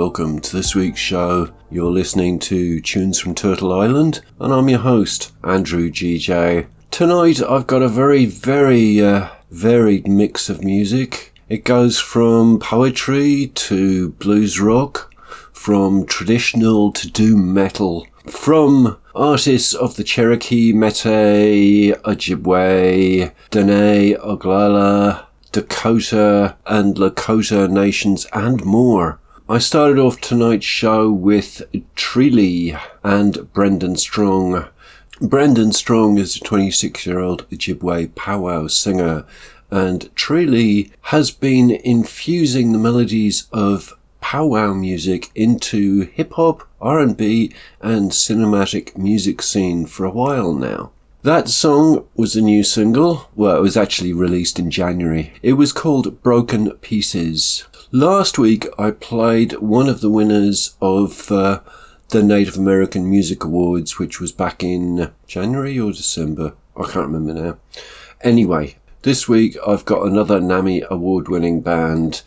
Welcome to this week's show. You're listening to Tunes from Turtle Island, and I'm your host, Andrew GJ. Tonight I've got a very, very uh, varied mix of music. It goes from poetry to blues rock, from traditional to doom metal, from artists of the Cherokee, Metis, Ojibwe, Dene, Oglala, Dakota and Lakota nations and more. I started off tonight's show with Tre'Leigh and Brendan Strong. Brendan Strong is a 26 year old Ojibwe powwow singer and Tre'Leigh has been infusing the melodies of powwow music into hip hop, R&B and cinematic music scene for a while now. That song was a new single. Well, it was actually released in January. It was called Broken Pieces. Last week I played one of the winners of uh, the Native American Music Awards, which was back in January or December. I can't remember now. Anyway, this week I've got another Nammy award winning band.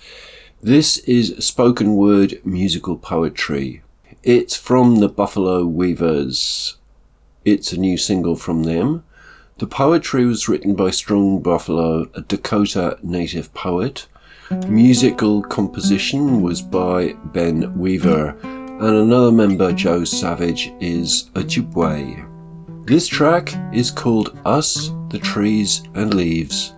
This is spoken word musical poetry. It's from the Buffalo Weavers. It's a new single from them. The poetry was written by Strong Buffalo, a Dakota native poet. Musical composition was by Ben Weaver, and another member, Joe Savage, is Ojibwe. This track is called Us, the Trees and Leaves.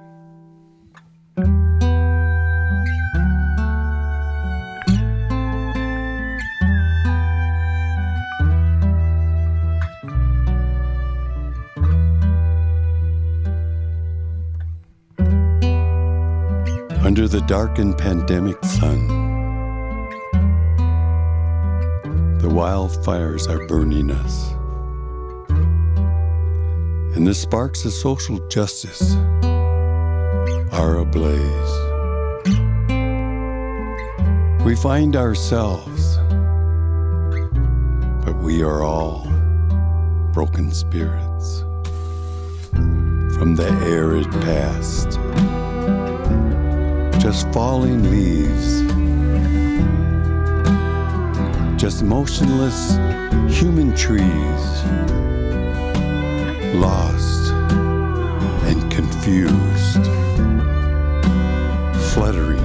Under the darkened pandemic sun. The wildfires are burning us, and the sparks of social justice are ablaze. We find ourselves, but we are all broken spirits from the arid past just falling leaves, just motionless human trees, lost and confused, fluttering.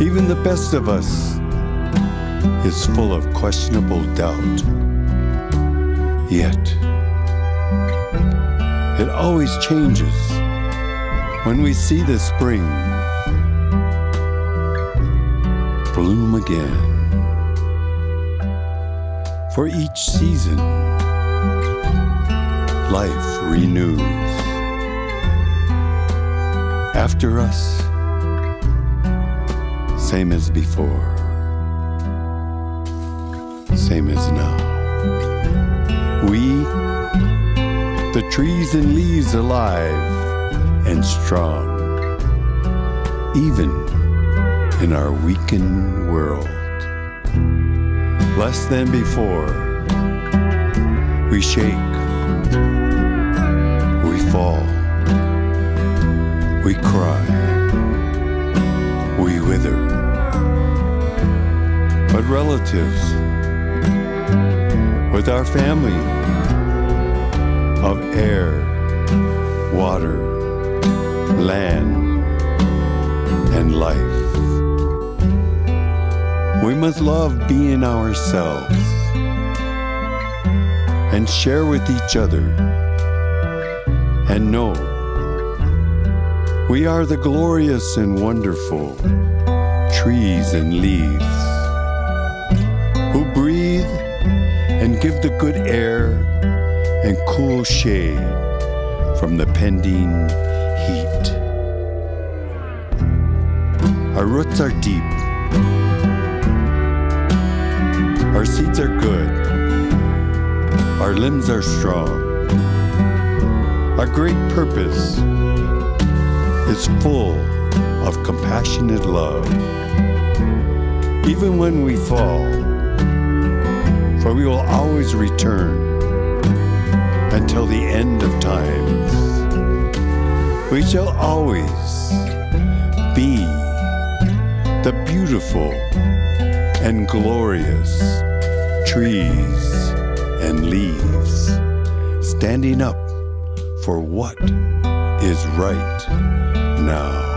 Even the best of us is full of questionable doubt. Yet, it always changes when we see the spring bloom again. For each season, life renews. After us, same as before, same as now. We, the trees and leaves alive and strong, even in our weakened world. Less than before, we shake, we fall, we cry, we wither. But relatives, with our family of air, water, land, and life. We must love being ourselves and share with each other and know we are the glorious and wonderful trees and leaves who breathe and give the good air and cool shade from the pending heat. Our roots are deep. Our seeds are good. Our limbs are strong. Our great purpose is full of compassionate love. Even when we fall, for we will always return until the end of times. We shall always be the beautiful and glorious trees and leaves standing up for what is right now.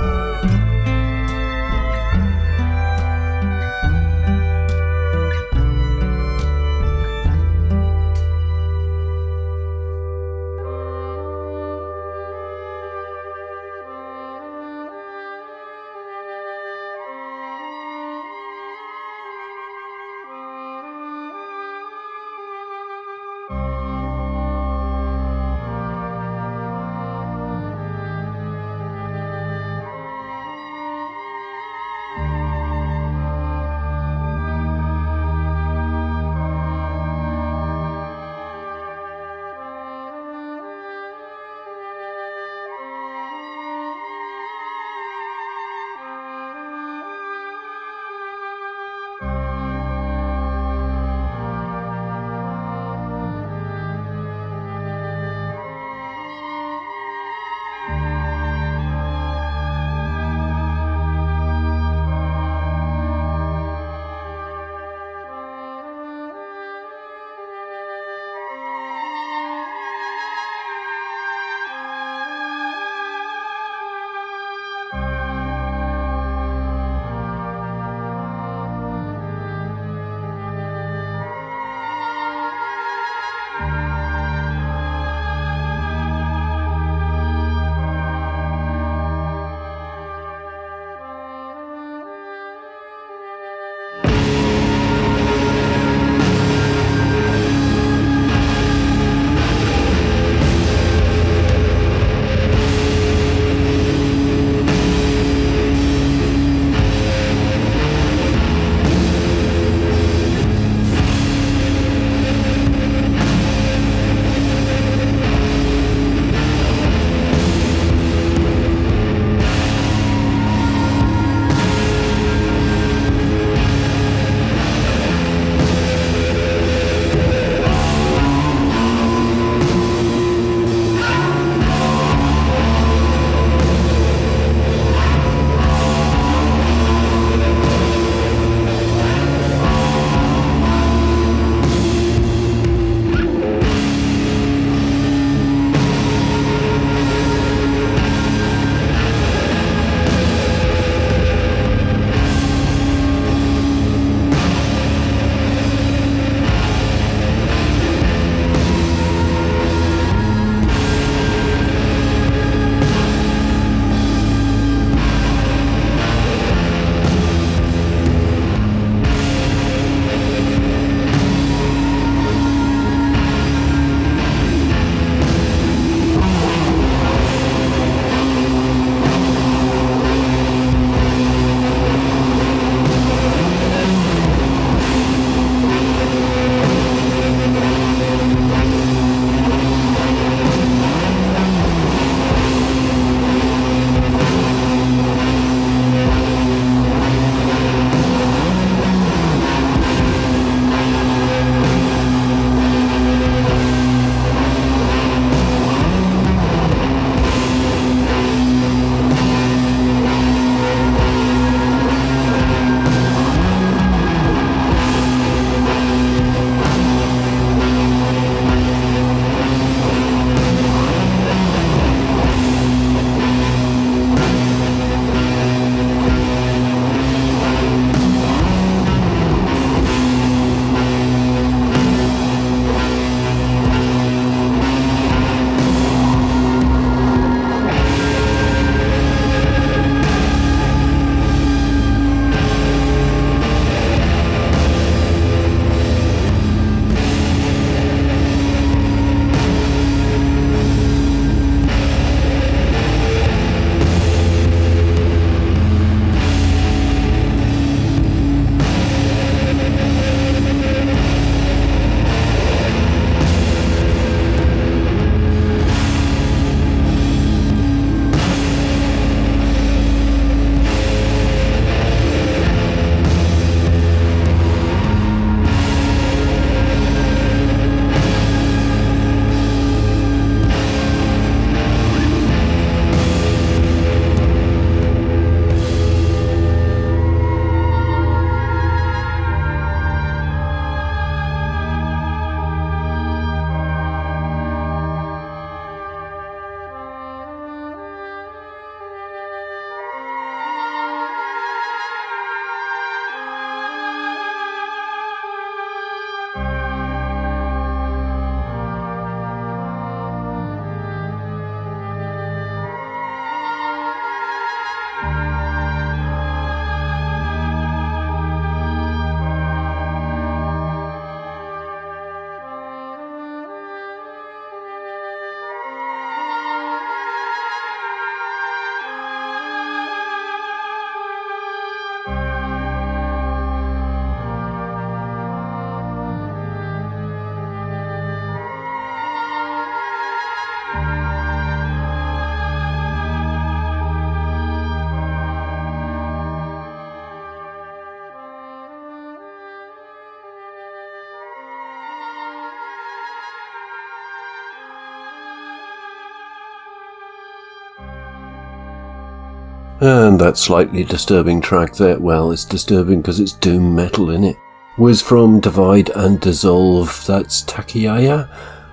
And that slightly disturbing track there, well, it's disturbing because it's doom metal in it, was from Divide and Dissolve. That's Takiaya,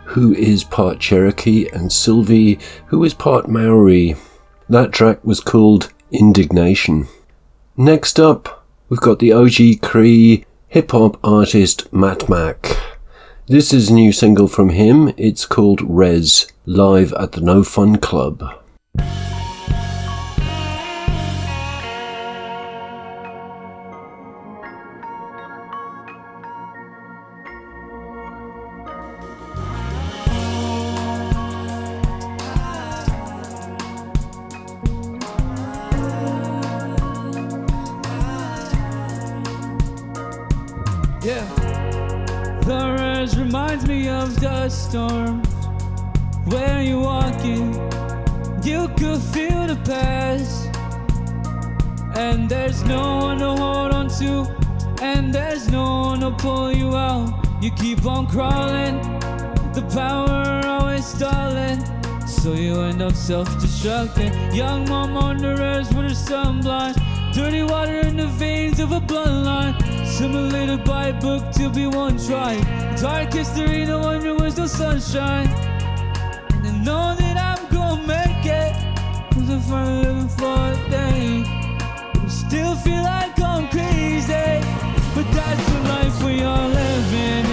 who is part Cherokee, and Sylvie, who is part Maori. That track was called Indignation. Next up, we've got the Oji-Cree hip hop artist Mattmac. This is a new single from him. It's called Rez, live at the No Fun Club. The reminds me of dust storms. Where you walking, you could feel the past. And there's no one to hold on to, and there's no one to pull you out. You keep on crawling, the power always stalling. So you end up self-destructing. Young mom on the res with her son blind. Dirty water in the veins of a bloodline. Simulated by a book to be one tried. Dark history, no wonder was no sunshine. And I know that I'm gonna make it. Cause I'm finally living for a day. Still feel like I'm crazy. But that's the life we are living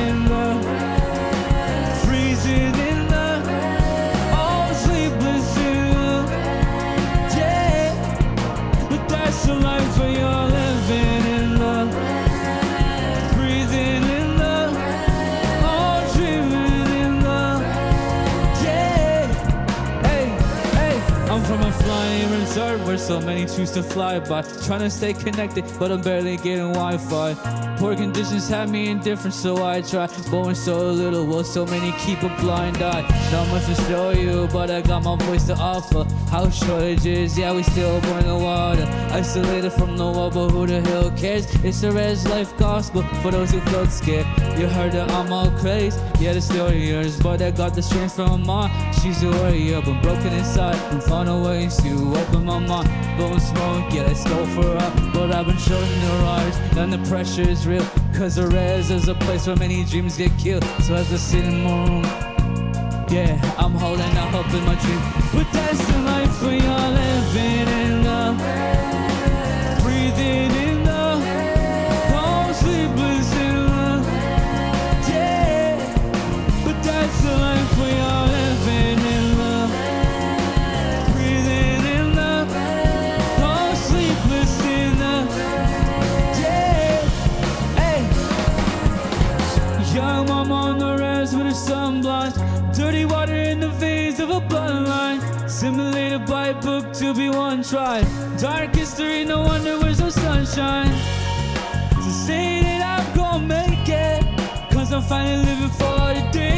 so many choose to fly by. Trying to stay connected, but I'm barely getting Wi Fi. Poor conditions have me indifferent, so I try. Born so little, will so many keep a blind eye. Not much to show you, but I got my voice to offer. House shortages, yeah, we still burn the water. Isolated from the world, but who the hell cares? It's the res life gospel for those who felt scared. You heard that I'm all crazy, yeah, the story yours, but I got the strength from mom. She's a warrior, but broken inside. And found a ways to open my mind. Blowing smoke, yeah, let's go for up. But I've been chosen to eyes, and the pressure is real. Cause the res is a place where many dreams get killed. So as I sit in my room, yeah, I'm holding out hope in my dream. But that's the life we are living in love. Breathing in to be one try. Dark history, no wonder where's no sunshine. To say that I'm gonna make it. Cause I'm finally living for the day.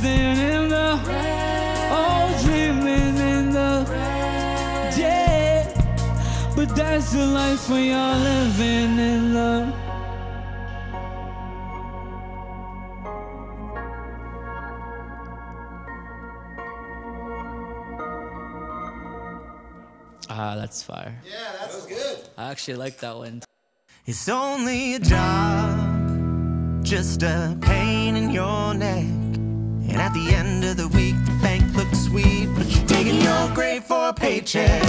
Breathing in the all dreaming in the yeah. But that's the life we are living in love. Ah, that's fire. Yeah, that's good. I actually like that one. It's only a job, just a pain in your neck. And at the end of the week, the bank looks sweet, but you're digging your grave for a paycheck.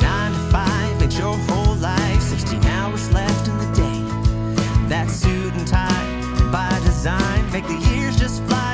Nine to five, it's your whole life, 16 hours left in the day. That suit and tie, by design, make the years just fly.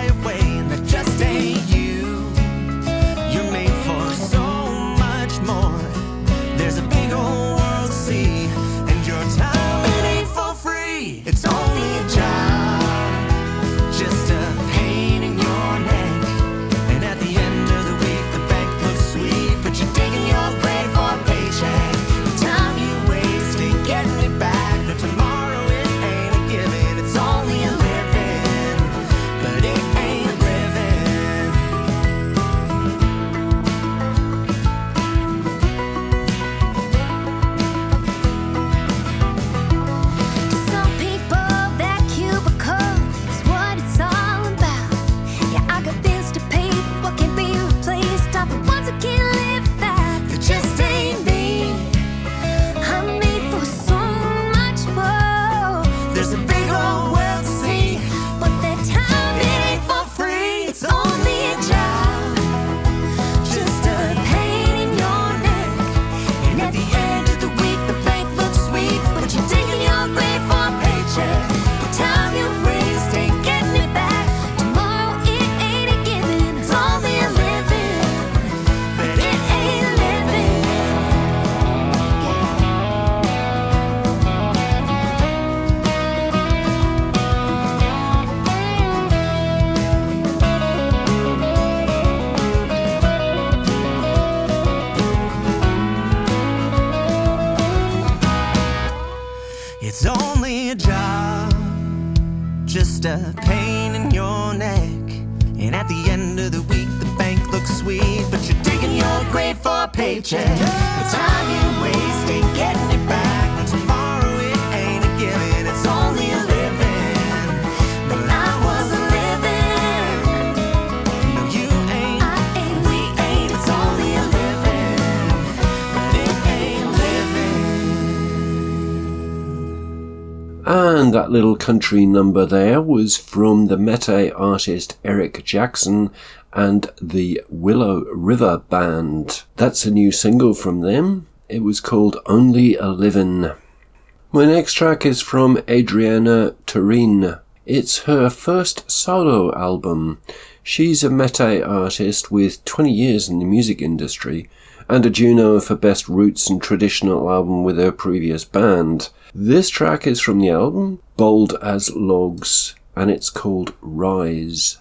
country number there was from the Métis artist Eric Jackson and the Willow River Band. That's a new single from them. It was called Only a Livin'. My next track is from Andrina Turenne. It's her first solo album. She's a Métis artist with 20 years in the music industry and a Juno for Best Roots and Traditional Album with her previous band. This track is from the album, Bold as Logs, and it's called Rise.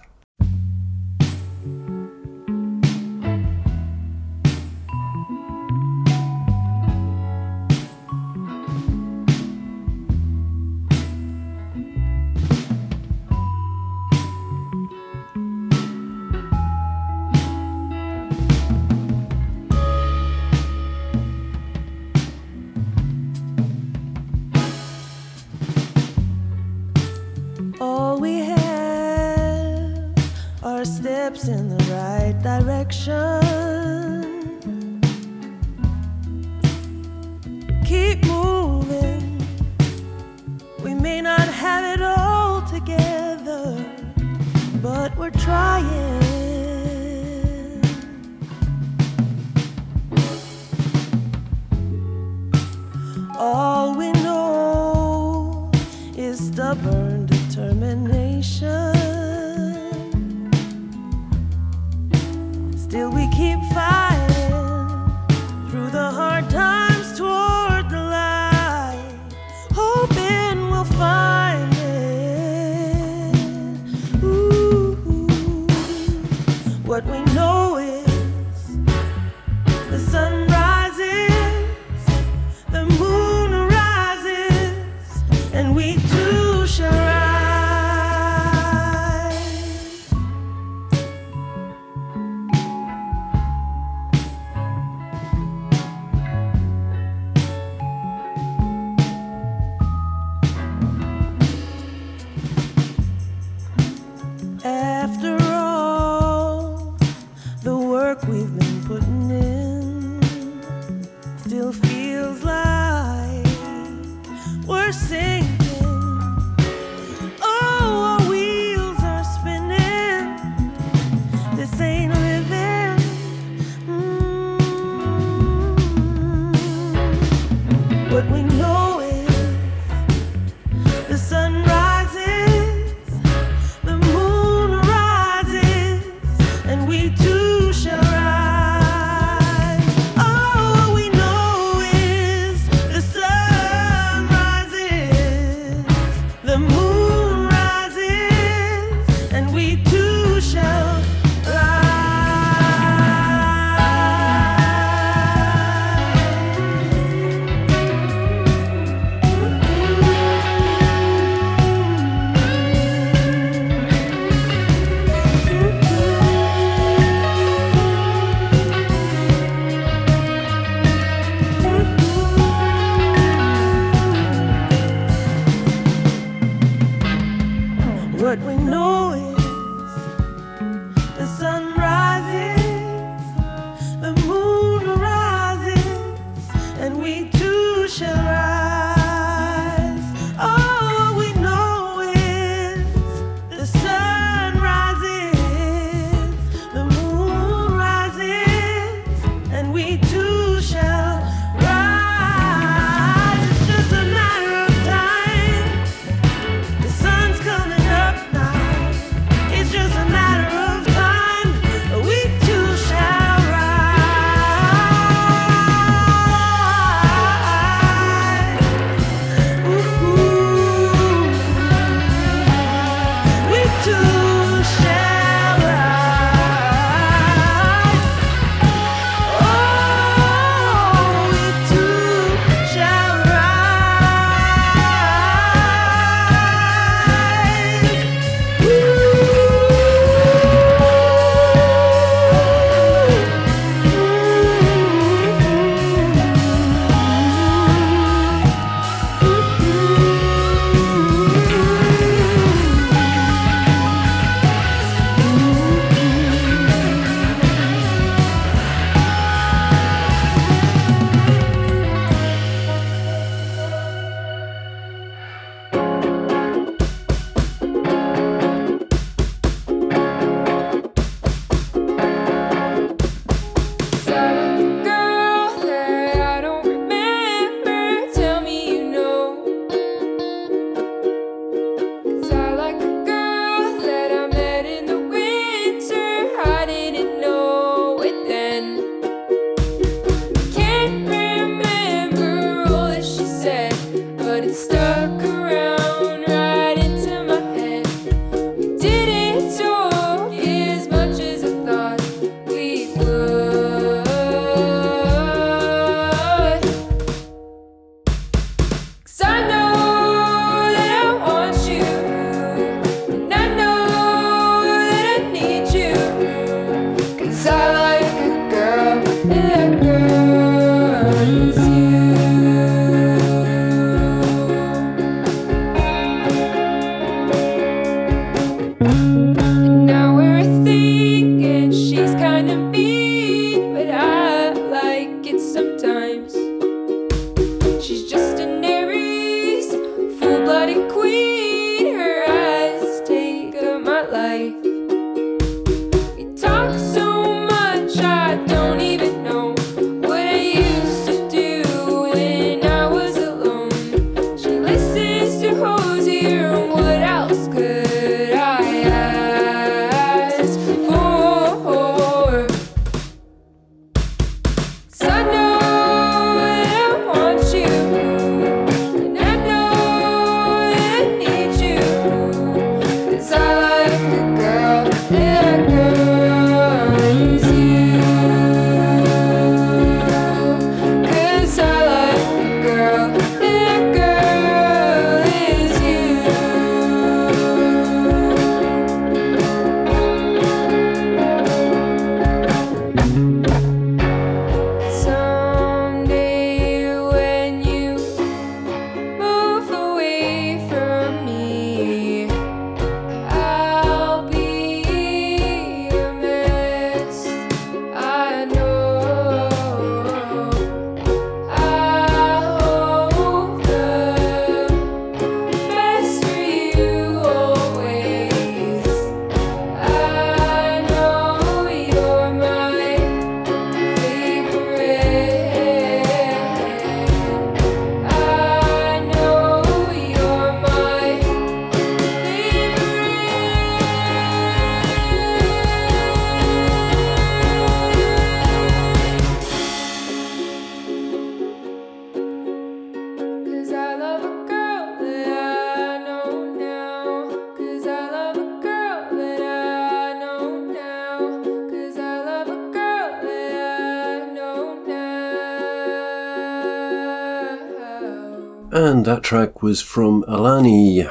And that track was from Ailani.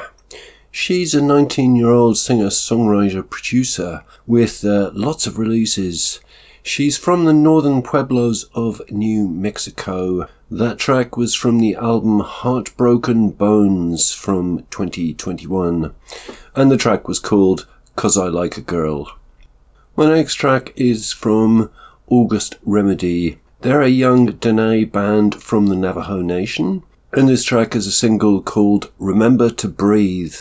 She's a 19 year old singer, songwriter, producer with uh, lots of releases. She's from the northern pueblos of New Mexico. That track was from the album Heartbroken Bones from 2021. And the track was called Cause I Like a Girl. My next track is from August Remedy. They're a young Diné band from the Navajo Nation. And this track is a single called Remember to Breathe.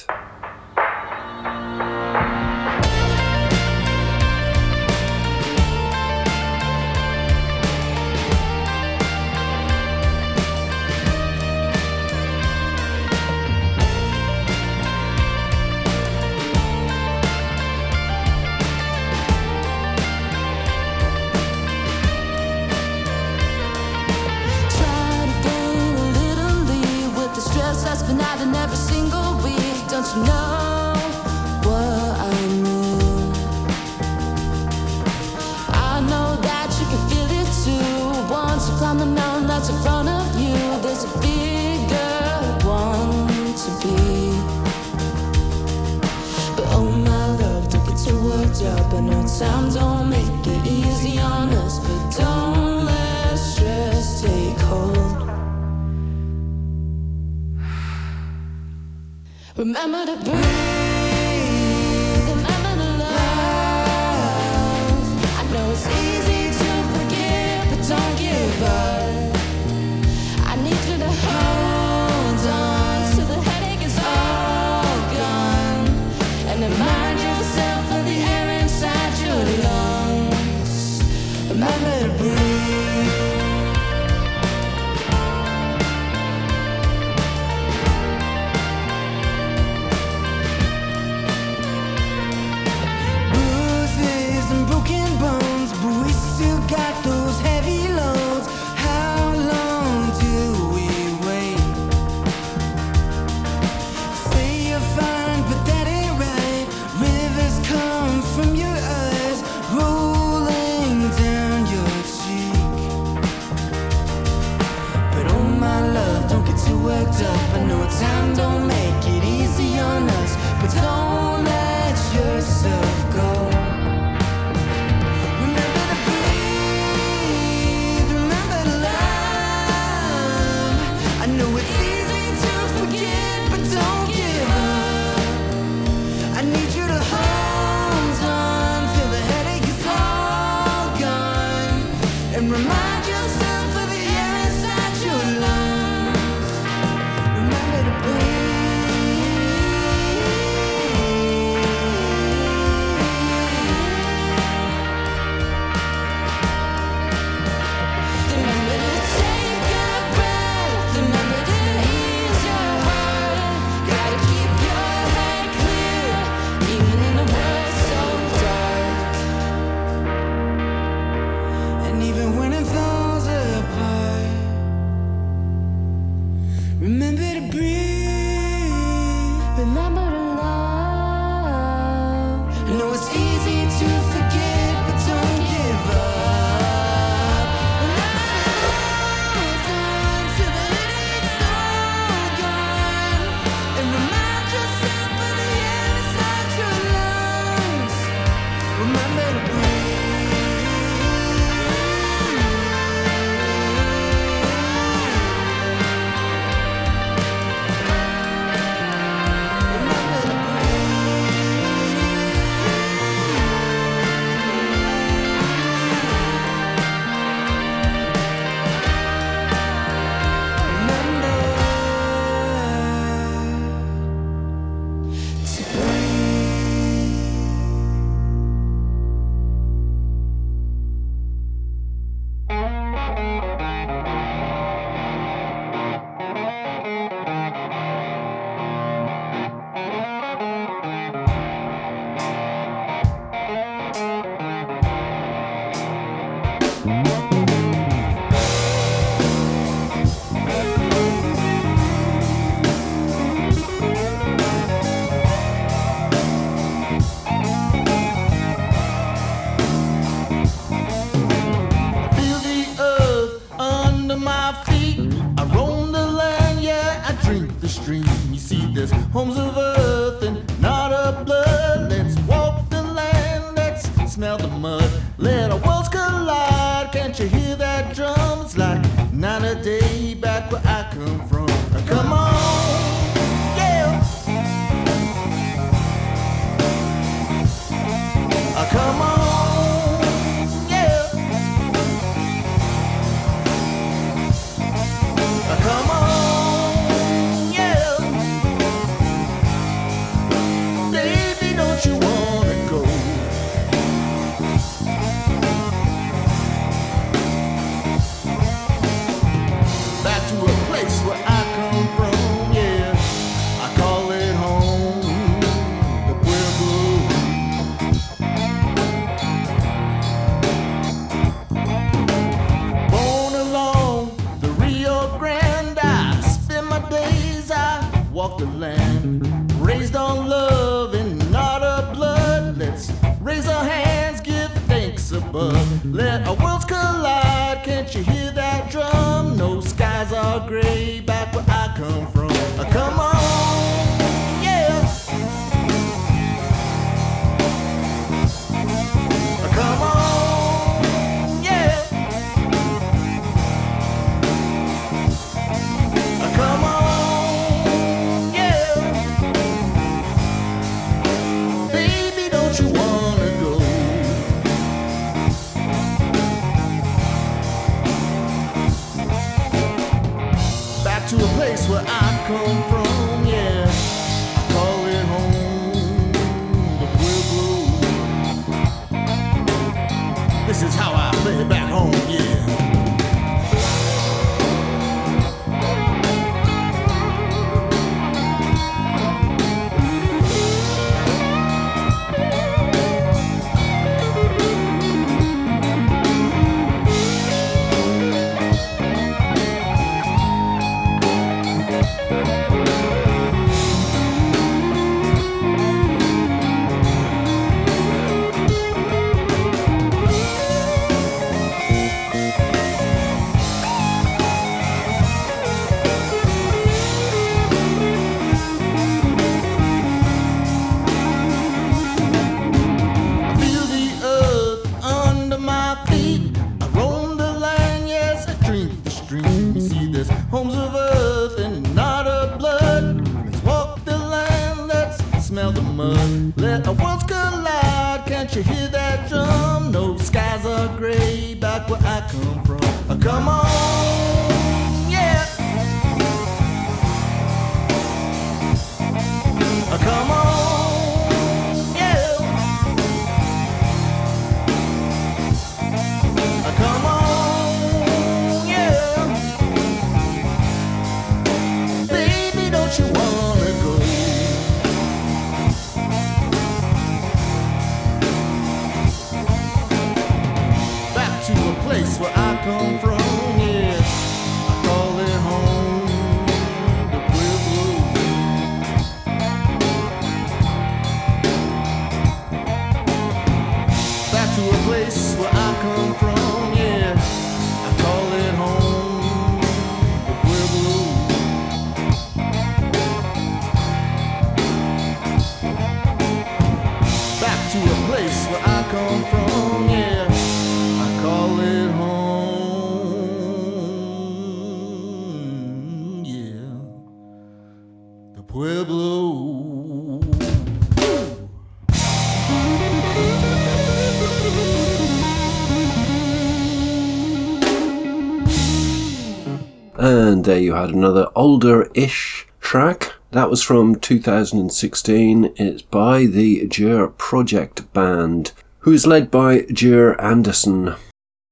You had another older ish track. That was from 2016. It's by the Jir Project Band, who is led by Jir Anderson.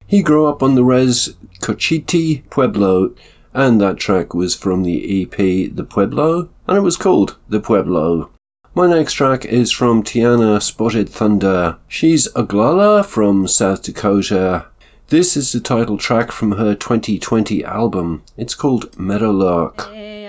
He grew up on the res Cochiti Pueblo, and that track was from the EP The Pueblo, and it was called The Pueblo. My next track is from Tiana Spotted Thunder. She's Oglala from South Dakota. This is the title track from her 2020 album. It's called Meadowlark. Hey,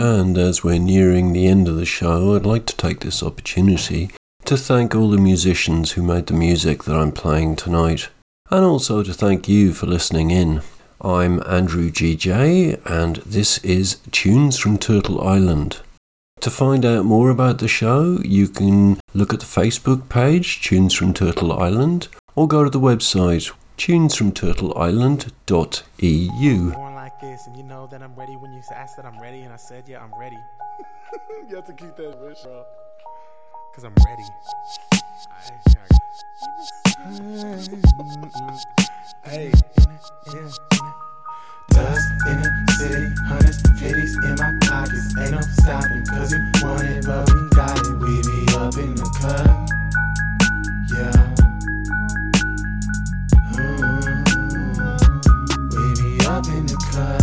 And as we're nearing the end of the show, I'd like to take this opportunity to thank all the musicians who made the music that I'm playing tonight, and also to thank you for listening in. I'm Andrew GJ, and this is Tunes from Turtle Island. To find out more about the show, you can look at the Facebook page, Tunes from Turtle Island, or go to the website, tunesfromturtleisland.eu. Born and you know that I'm ready when you that I'm ready, and I said, yeah, I'm ready. you have to keep that rich, bro. Cause I'm ready. Hey, yeah, Dust in the city, hundreds, fifties in my pockets. Ain't no stopping, cause we want it, but we got it. We be up in the club, yeah. Mm. We be up in the club,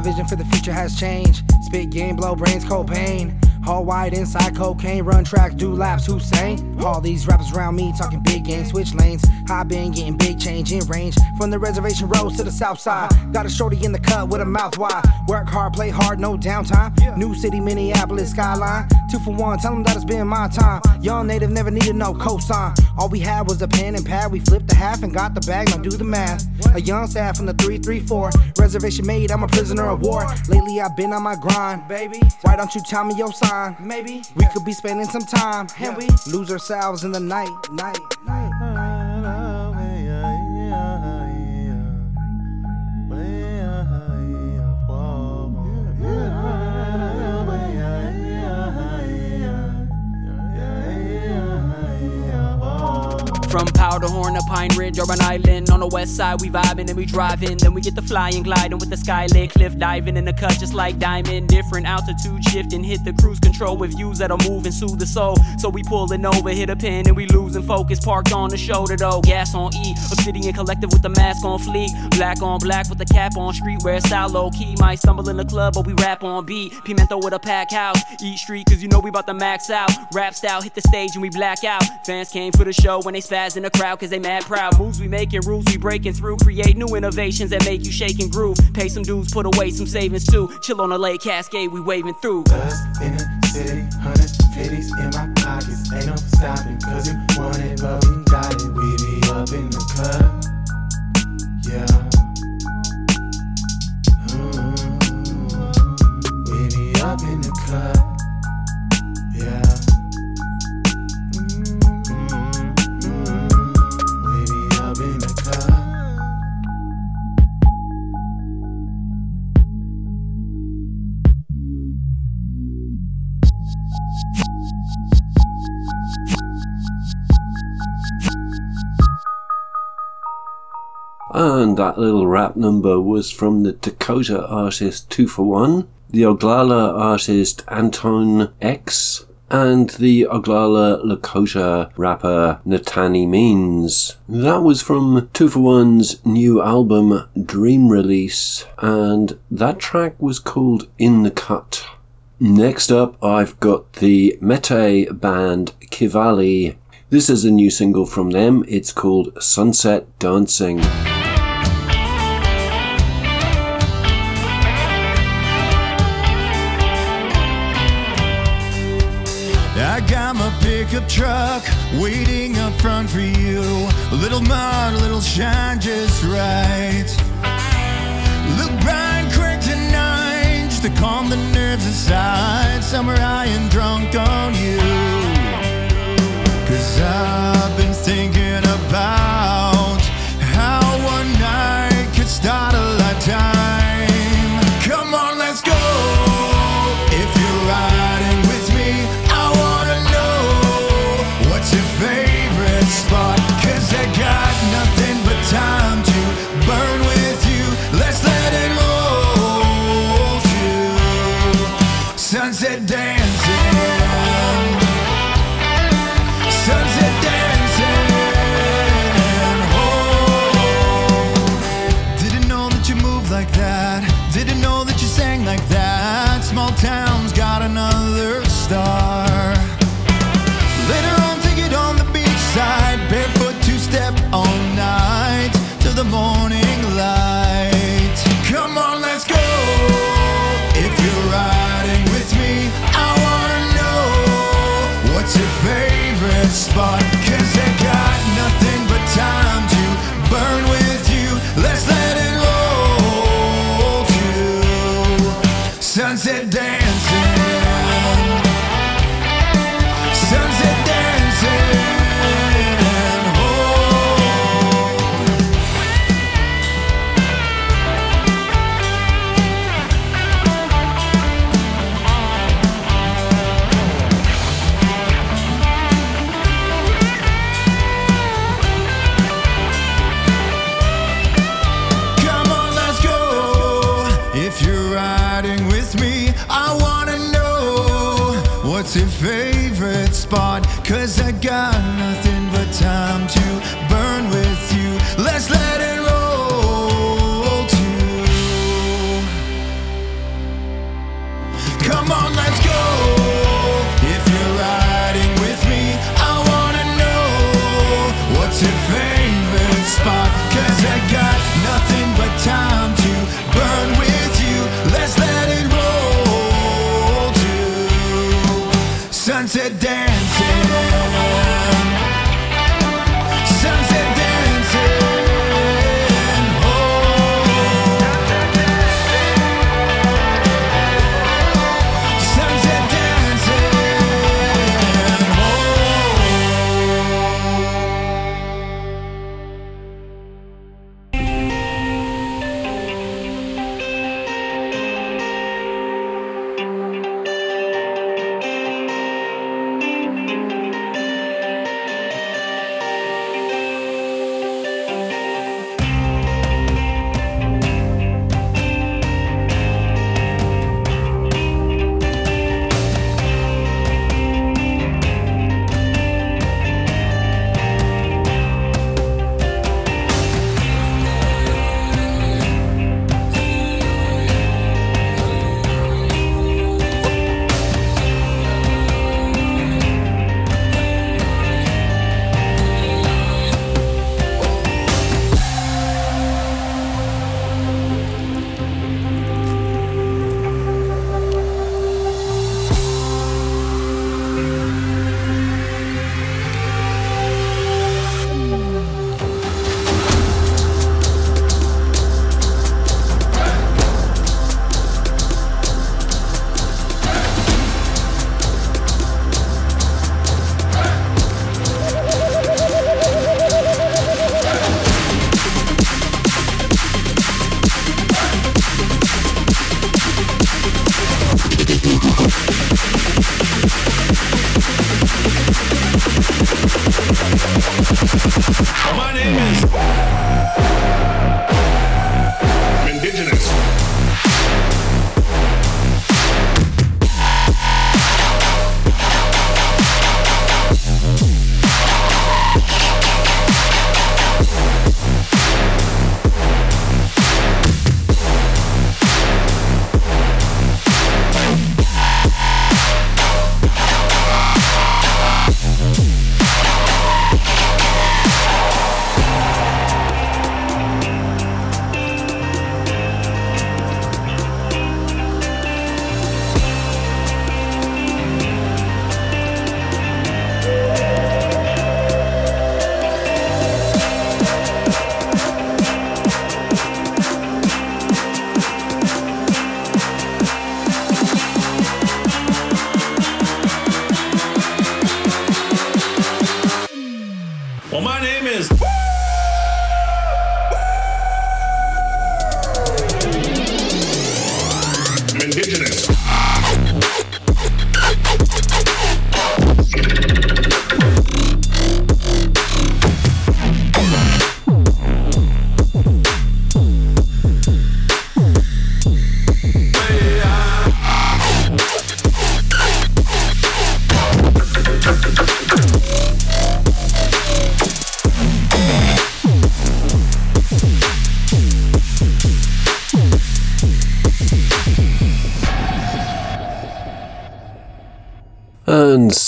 My vision for the future has changed. Spit game, blow brains, cold pain. All white inside cocaine, run track, do laps, Hussein. All these rappers around me talking big game, switch lanes. I been getting big change in range. From the reservation roads to the south side. Got a shorty in the cut with a mouth wide. Work hard, play hard, no downtime. New city, Minneapolis skyline. Two for one, tell them that it's been my time. Young native never needed no cosign. All we had was a pen and pad. We flipped the half and got the bag, now do the math. A young staff from the 334. Reservation made, I'm a prisoner of war. Lately I've been on my grind, baby. Why don't you tell me your sign? Maybe we could be spending some time, and we lose ourselves in the night, night, night. From Powderhorn to Pine Ridge or an island on the west side, we vibing and we driving. Then we get the flying, gliding with the sky lit cliff diving in the cut just like diamond. Different altitude shifting, hit the cruise control with views that'll move and soothe the soul. So we pulling over, hit a pin and we losing focus. Parked on the shoulder though, gas on E. Obsidian collective with the mask on fleek. Black on black with the cap on street, where style low key. Might stumble in the club, but we rap on beat. Pimento with a pack house, eat street, cause you know we about to max out. Rap style, hit the stage and we black out. Fans came for the show when they spaz in the crowd, cause they mad proud. Moves we making, rules we breaking through. Create new innovations that make you shake and groove. Pay some dues, put away some savings too. Chill on a lake cascade, we waving through. Dust in the city, hundreds, fifties in my pockets. Ain't no stopping, cause we want it, but we got it. We be up in the club, yeah. Mm. We be up in the club, And that little rap number was from the Dakota artist Tufawon, the Oglala artist AntoineX, and the Oglala Lakota rapper Nataani Means. That was from Tufawon's new album Dream Release, and that track was called In the Cut. Next up, I've got the Métis band KiVeli. This is a new single from them. It's called Sunset Dancing. Pickup truck waiting up front for you. A little mud, a little shine just right. Look bright, crack tonight, just to calm the nerves inside. Summer high and drunk on you. Cause I've been thinking about how one night could start a lifetime.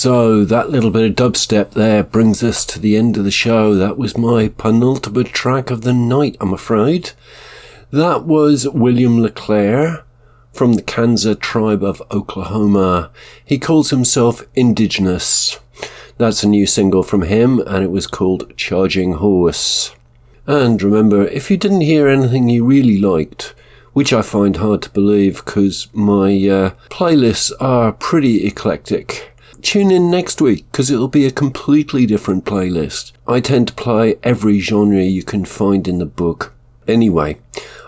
So that little bit of dubstep there brings us to the end of the show. That was my penultimate track of the night, I'm afraid. That was William LeClaire from the Kansa tribe of Oklahoma. He calls himself Indigenous. That's a new single from him, and it was called Charging Horse. And remember, if you didn't hear anything you really liked, which I find hard to believe because my uh, playlists are pretty eclectic. Tune in next week because it'll be a completely different playlist. I tend to play every genre you can find in the book. Anyway,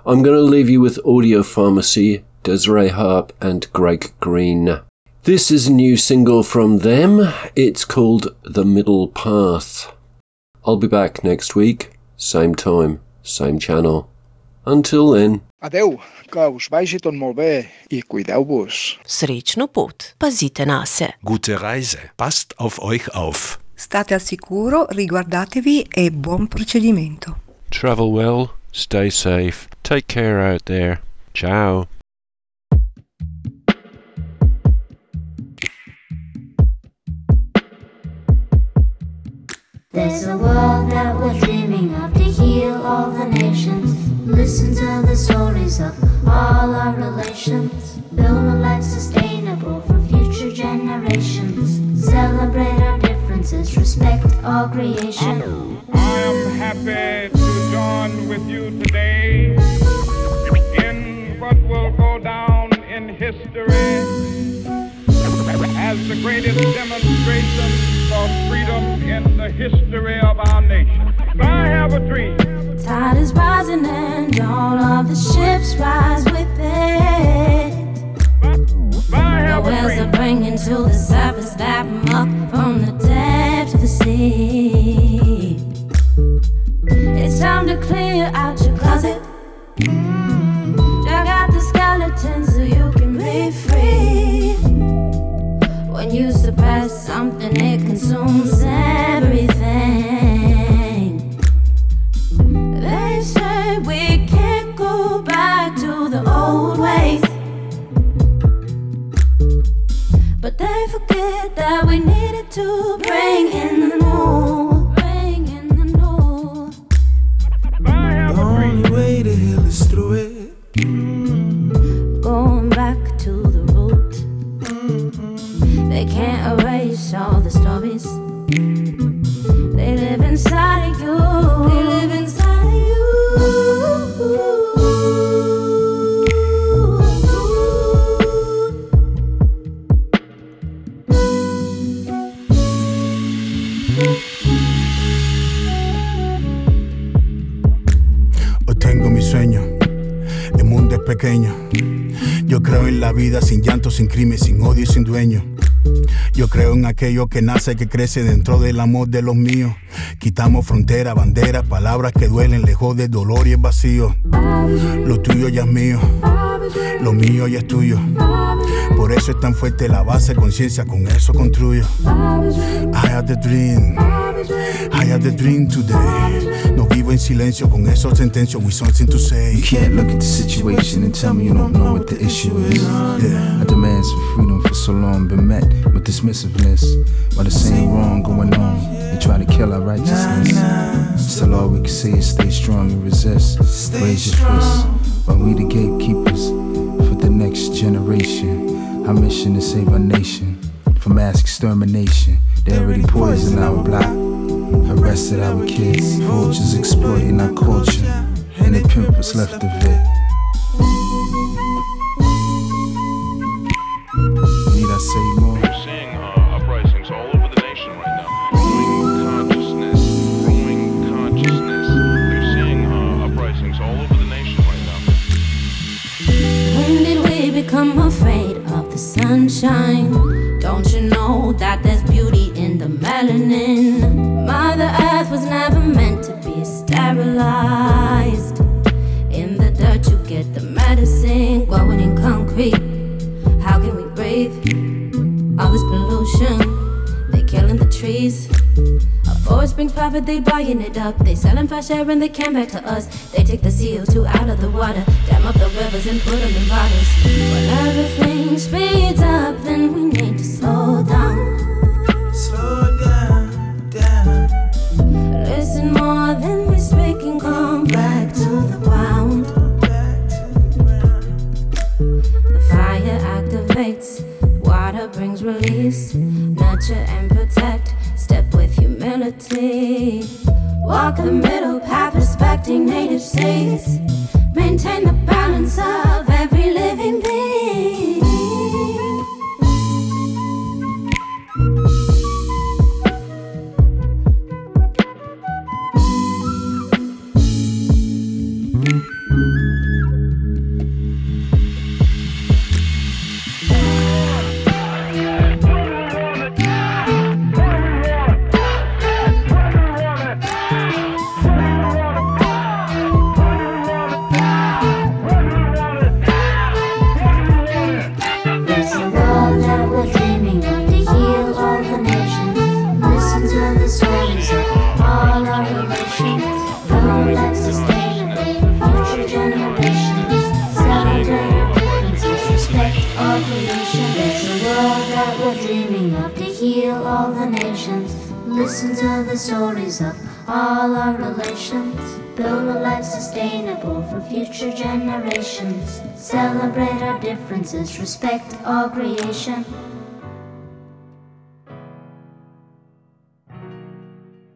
I'm going to leave you with Audio Pharmacy, Desirae Harp, and Greg Green. This is a new single from them. It's called The Middle Path. I'll be back next week, same time, same channel. Until then, Adeu, que us vagi tot molt bé i cuideu-vos. Srečno pot, pazite na se. Gute Reise. Passt auf euch auf. State al sicuro, riguardatevi e buon procedimento. Travel well, stay safe, take care out there. Ciao. There's a world that we're dreaming of to heal all the nations. Listen to the stories of all our relations. Build a life sustainable for future generations. Celebrate our differences, respect all creation. I am happy to join with you today in what will go down in history as the greatest demonstration for freedom in the history of our nation. I have a dream. Tide is rising and all of the ships rise with it. The whales are bringing to the surface that muck from the depths of the sea. It's time to clear out your closet. Drag out the skeletons so you can be free. You suppress something, it consumes everything. They say we can't go back to the old ways. But they forget that we needed to bring in the new. Bring in the new. The only way to heal is through it. They can't erase all the stories. They live inside of you. They live inside of you. Hoy tengo mi sueño. El mundo es pequeño. Yo creo en la vida sin llanto, sin crimen, sin odio y sin dueño. Yo creo en aquello que nace, que crece dentro del amor de los míos. Quitamos fronteras, banderas, palabras que duelen, lejos del dolor y el vacío. Lo tuyo ya es mío, lo mío ya es tuyo. Por eso es tan fuerte la base, conciencia, con eso construyo. I had the dream, I had the dream today. No vivo en silencio, con eso sentencio, we something to say. You can't look at the situation and tell me you don't know what the issue is. Yeah. Our demands for freedom for so long been met with dismissiveness. While the same wrong going on, they try to kill our righteousness. Still, all we can say is stay strong and resist. Raise your fists while we the gatekeepers for the next generation. Our mission is save our nation from mass extermination. They already poisoned our block, arrested our kids, vultures exploiting our culture, and the pimp what's left of it. Concrete. How can we breathe? All this pollution, they killing the trees. A forest brings profit, they buying it up. They selling fast share and they come back to us. They take the CO2 out of the water, dam up the rivers and put them in bottles. When everything speeds up, then we need to slow down. Slow down, down. Listen more than we speak and come back to the ground. Release. Nurture and protect, step with humility. Walk the middle path, respecting native states. Maintain the balance of every living being. Sustainable for future generations. Celebrate our differences, respect all creation.